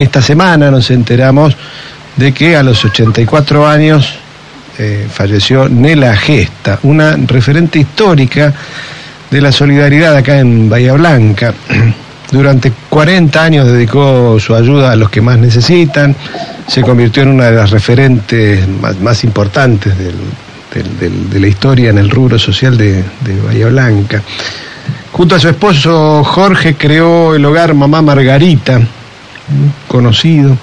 Esta semana nos enteramos de que a los 84 años eh, falleció Nela Gesta, una referente histórica de la solidaridad acá en Bahía Blanca. Durante 40 años dedicó su ayuda a los que más necesitan, se convirtió en una de las referentes más, importantes de la historia en el rubro social de, de Bahía Blanca. Junto a su esposo Jorge creó el hogar Mamá Margarita, conocido,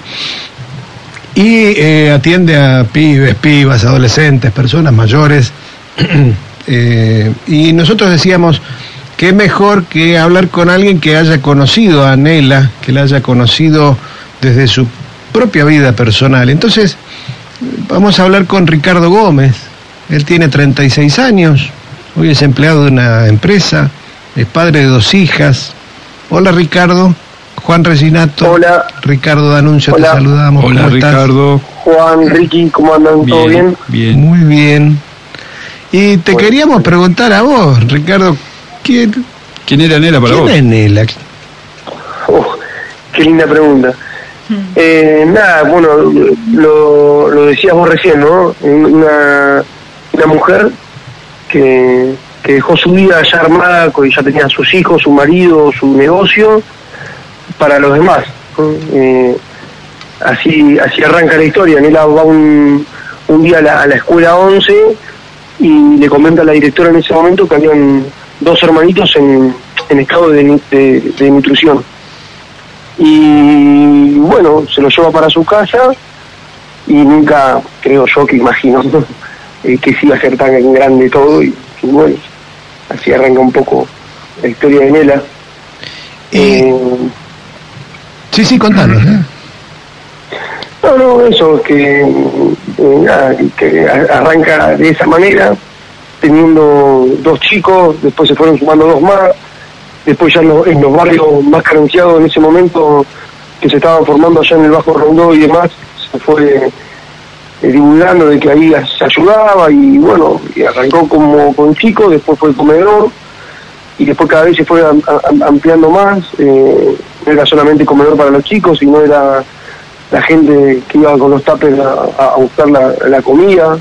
y eh, atiende a pibes, pibas, adolescentes, personas mayores. Eh, y nosotros decíamos que es mejor que hablar con alguien que haya conocido a Nela, que la haya conocido desde su propia vida personal. Entonces, vamos a hablar con Ricardo Gómez. Él tiene 36 años, hoy es empleado de una empresa, es padre de dos hijas. Hola Ricardo. Juan Resinato. Hola. Ricardo D'Anuncio, te saludamos. Hola, Ricardo. Juan, Ricky, ¿cómo andan? ¿Todo bien? Bien. Muy bien. Y te queríamos preguntar a vos, Ricardo, ¿quién, ¿Quién era Nela para vos? ¿Quién es Nela? Oh, qué linda pregunta. Eh, nada, bueno, lo, lo decías vos recién, ¿no? Una, una mujer que, que dejó su vida ya armada, que ya tenía sus hijos, su marido, su negocio, para los demás. Eh, así así arranca la historia. Nela va un, un día a la, escuela 11 y le comenta a la directora en ese momento que habían dos hermanitos en, en estado de, de, nutrición. Y bueno, se lo lleva para su casa y nunca, creo yo que imagino, eh, que sí iba a ser tan grande todo y, bueno, así arranca un poco la historia de Nela. Eh, Sí, sí, contanos. ¿eh? No, no, eso, que, eh, que arranca de esa manera, teniendo dos chicos, después se fueron sumando dos más, después ya en los, barrios más carenciados en ese momento que se estaban formando allá en el Bajo Rondó y demás, se fue eh, divulgando de que ahí se ayudaba y bueno, y arrancó como con chicos, después fue el comedor y después cada vez se fue ampliando más. Eh, no era solamente comedor para los chicos, sino era la gente que iba con los tapes a, buscar la, comida.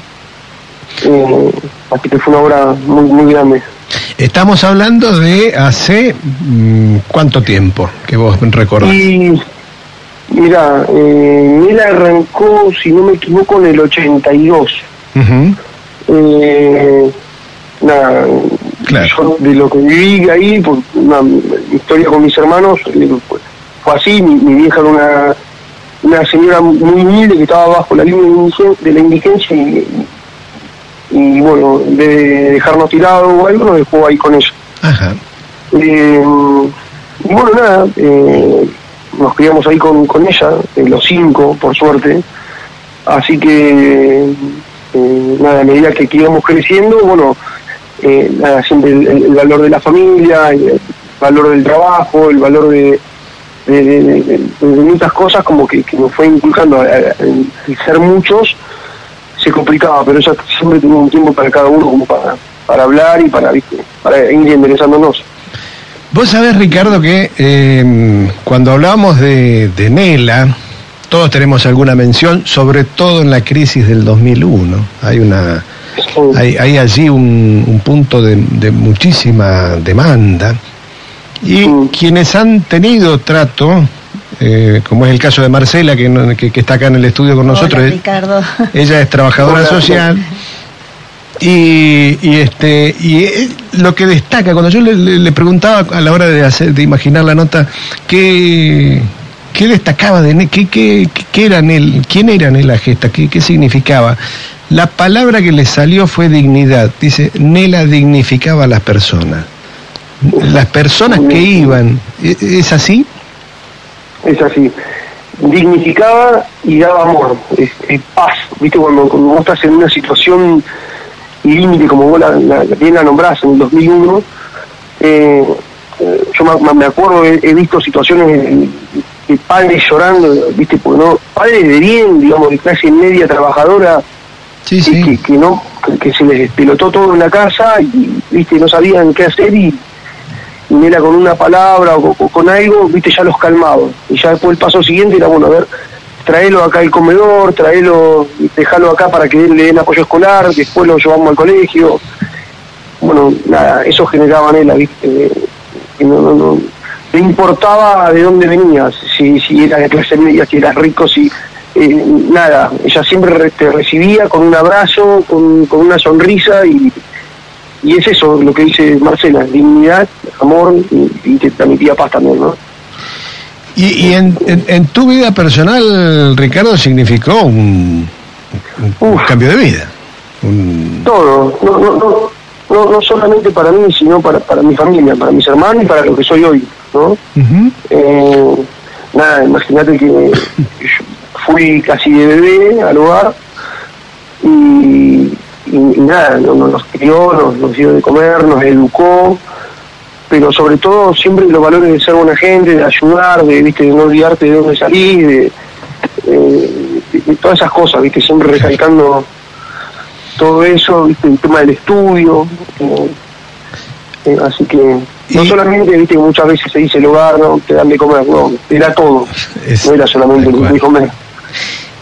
Eh, así que fue una obra muy, muy grande. Estamos hablando de hace mm, cuánto tiempo que vos recordás. Y, mira, eh, él arrancó, si no me equivoco, en el 82. eh, nada, yo de lo que viví ahí, por una historia con mis hermanos, eh, fue así, mi, vieja era una, una señora muy humilde que estaba bajo la línea de la indigencia y, bueno, de dejarnos tirados o algo, nos dejó ahí con ella. Eh, y bueno, nada, eh, nos criamos ahí con, con ella, los cinco, por suerte. Así que, nada, a medida que íbamos creciendo, bueno, eh, el, valor de la familia, el valor del trabajo, el valor de, muchas cosas como que, nos fue inculcando ser muchos se complicaba, pero eso siempre tuvimos un tiempo para cada uno como para, hablar y para, para ir enderezándonos. Vos sabés, Ricardo, que em, cuando hablábamos de, de Nela, todos tenemos alguna mención, sobre todo en la crisis del 2001. Hay una hay, allí un, punto de, muchísima demanda. Y quienes han tenido trato, eh, como es el caso de Marcela, que, que, está acá en el estudio con nosotros, Ricardo. ella es trabajadora social. Y, y, este y eh, lo que destaca cuando yo le, preguntaba a la hora de hacer de imaginar la nota qué qué destacaba de qué qué, qué era él quién era la gesta qué, qué significaba la palabra que le salió fue dignidad. Dice, Nela dignificaba a las personas. Las personas que iban, ¿e-, ¿es así? Es así. Dignificaba y daba amor, paz. ¿Viste? Cuando, vos estás en una situación límite, como vos la, bien la nombrás en el 2001, eh, yo me, acuerdo, he, visto situaciones de, padres llorando, ¿viste? Porque no, padres de bien, digamos, de clase media trabajadora Que, que, no que se les pelotó todo en la casa y viste no sabían qué hacer y, Nela con una palabra o con, con algo, viste, ya los calmaba. Y ya después el paso siguiente era, bueno, a ver, traelo acá al comedor, traelo, dejalo acá para que le den apoyo escolar, después lo llevamos al colegio. Bueno, nada, eso generaba Nela, viste, que no, no, no, no importaba de dónde venías, si, si era de clase media, si eras rico, si eh, nada, ella siempre re- te recibía con un abrazo, con, con una sonrisa y, y es eso lo que dice Marcela, dignidad, amor y, y te transmitía paz también, ¿no? Y, y en, en- en tu vida personal, Ricardo, significó un, un cambio de vida. Un- Todo, no, no, no, no, no solamente para mí, sino para, para mi familia, para mis hermanos y para lo que soy hoy, ¿no? Eh, nada, imagínate que fui casi de bebé al hogar y, y- y nada, no- no- nos crió, nos, nos dio de comer, nos educó, pero sobre todo siempre los valores de ser buena gente, de ayudar, de, ¿viste? de no olvidarte de dónde salís, de, eh, de- de todas esas cosas, ¿viste? siempre recalcando todo eso, ¿viste? el tema del estudio. eh, eh, así que no Y- solamente, viste, que muchas veces se dice el hogar, no, te dan de comer, no, era todo, Es- no era solamente cual. de comer.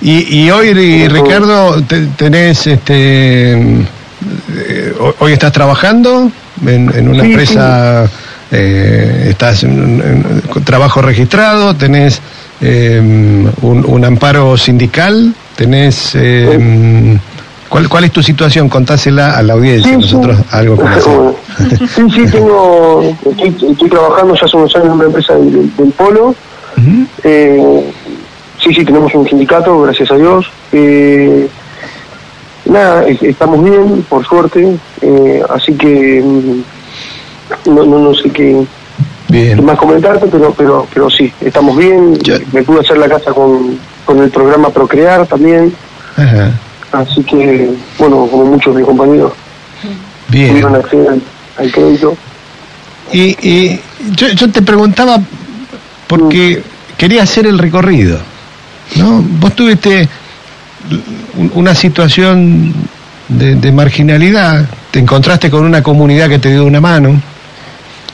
Y, y hoy, Ri- Ricardo, te- tenés, este, eh, ho- hoy estás trabajando en, en una Sí, empresa, estás en, en- con trabajo registrado, tenés eh, un, un amparo sindical, tenés... eh, ¿cuál, ¿Cuál es tu situación? Contásela a la audiencia, Sí, sí. nosotros algo conocemos. Sí, sí, tengo, estoy, estoy trabajando ya hace unos años en una empresa del, Polo. Eh, sí, sí, tenemos un sindicato, gracias a Dios. Eh, nada, es- estamos bien, por suerte. Eh, así que mm, no, no, no sé qué, más comentarte, pero, pero, pero sí, estamos bien. Ya. Me pude hacer la casa con, con el programa Procrear también. Ajá. Así que, bueno, como muchos de mis compañeros Bien. pudieron acceder al, al crédito. Y, y yo, yo te preguntaba porque quería hacer el recorrido, ¿no? Vos tuviste un- una situación de, de marginalidad, te encontraste con una comunidad que te dio una mano,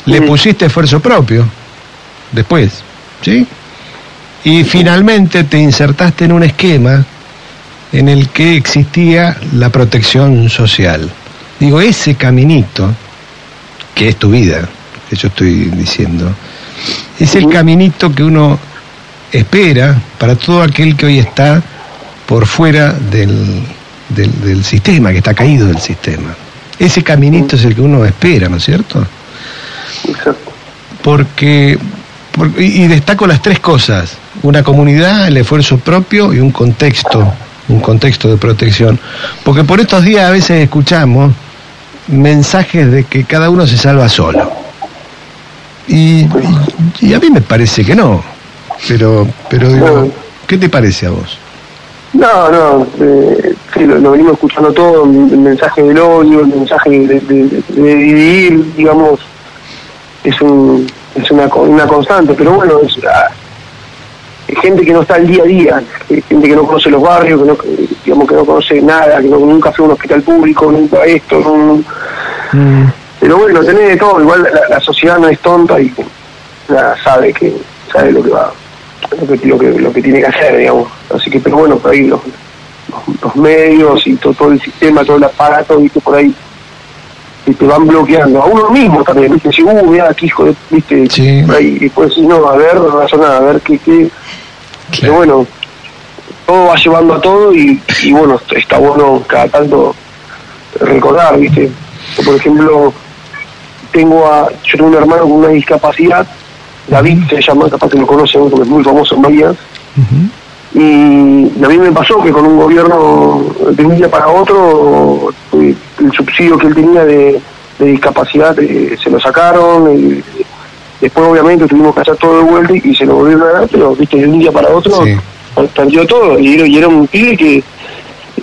le Sí. pusiste esfuerzo propio, después, ¿sí? Y finalmente te insertaste en un esquema en el que existía la protección social. Digo, ese caminito, que es tu vida, que yo estoy diciendo, es el caminito que uno espera para todo aquel que hoy está por fuera del, del, del sistema, que está caído del sistema. Ese caminito es el que uno espera, ¿no es cierto? Exacto. Porque, por- y y destaco las tres cosas, una comunidad, el esfuerzo propio y un contexto, un contexto de protección. Porque por estos días a veces escuchamos mensajes de que cada uno se salva solo. Y, a mí me parece que no. Pero, pero digo. ¿qué te parece a vos? No, no, eh, sí, lo, lo venimos escuchando todo, el mensaje del odio, el mensaje de, de- de dividir, digamos, es un es una, una constante, pero bueno, es gente que no está al día a día, gente que no conoce los barrios, que no, digamos que no conoce nada, que no- nunca fue a un hospital público, nunca esto, no- pero bueno, tenés de todo, igual la, la sociedad no es tonta y nada, sabe que sabe lo que va, lo que, lo que, lo que tiene que hacer, digamos. Así que, pero bueno, por ahí los, los, los medios y todo, todo el sistema, todo el aparato, viste, por ahí y te van bloqueando. A uno mismo también, viste, si, uh, mira, qué hijo de, viste, Sí. y después si no, a ver, nada, a ver qué, qué. Pero bueno, todo va llevando a todo y, y bueno, está bueno cada tanto recordar, viste. Yo, por ejemplo, tengo a, yo tengo un hermano con una discapacidad, David se llama, capaz que lo conocen porque es muy famoso en Bahía, y a mí me pasó que con un gobierno de un día para otro el subsidio que él tenía de, de discapacidad eh, se lo sacaron y después obviamente tuvimos que hacer todo de vuelta y se lo volvieron a dar pero viste de un día para otro Sí. perdió todo y era, y era un pibe que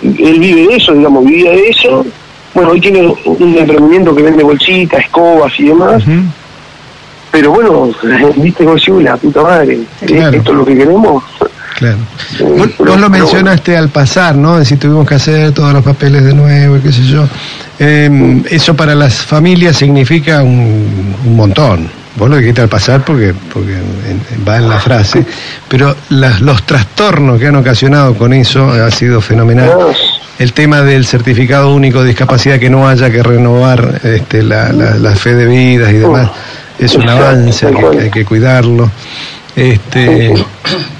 él vive de eso digamos vivía de eso bueno hoy tiene un emprendimiento que vende bolsitas escobas y demás pero bueno, viste, "Uy, la puta madre, ¿eh? Claro. esto es lo que queremos. Claro. Eh, Vos, pero- vos lo mencionaste al pasar, ¿no? Es decir, tuvimos que hacer todos los papeles de nuevo y qué sé yo. Eh, eso para las familias significa un, un montón. Vos lo dijiste al pasar porque, porque va en la frase. Pero las- los trastornos que han ocasionado con eso ha sido fenomenal. El tema del certificado único de discapacidad, que no haya que renovar este, la, la- la fe de vidas y demás, es un avance, hay que, hay que cuidarlo. Este,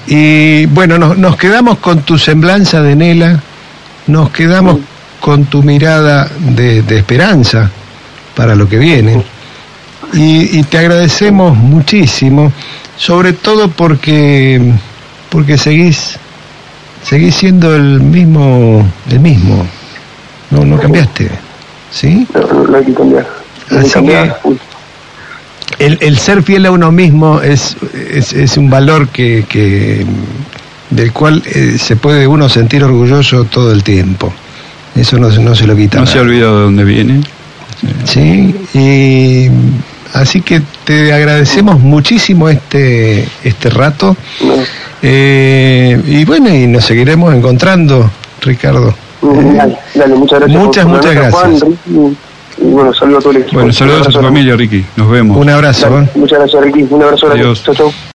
y bueno, nos, nos quedamos con tu semblanza de Nela, nos quedamos con tu mirada de, de esperanza para lo que viene. Y, y te agradecemos muchísimo, sobre todo porque, porque seguís, seguís siendo el mismo, el mismo. No, no cambiaste. ¿Sí? no, no, hay que cambiar. No Así que cambiar. que- El, el ser fiel a uno mismo es, es, es un valor que, que del cual eh, se puede uno sentir orgulloso todo el tiempo. Eso no, se- no se lo quita. No se ha nadie. olvidado de dónde viene. Sí, y así que te agradecemos muchísimo este, este rato. Eh, y bueno, y nos seguiremos encontrando, Ricardo. Dale, dale, muchas gracias. Muchas, por- muchas gracias. Juan, Ricky, y bueno, saludos a todo el equipo. Bueno, saludos a abrazo. familia, Ricky. Nos vemos. Un abrazo. Dale, ¿eh? Muchas gracias, Ricky. Un abrazo. Adiós. Chau, chau.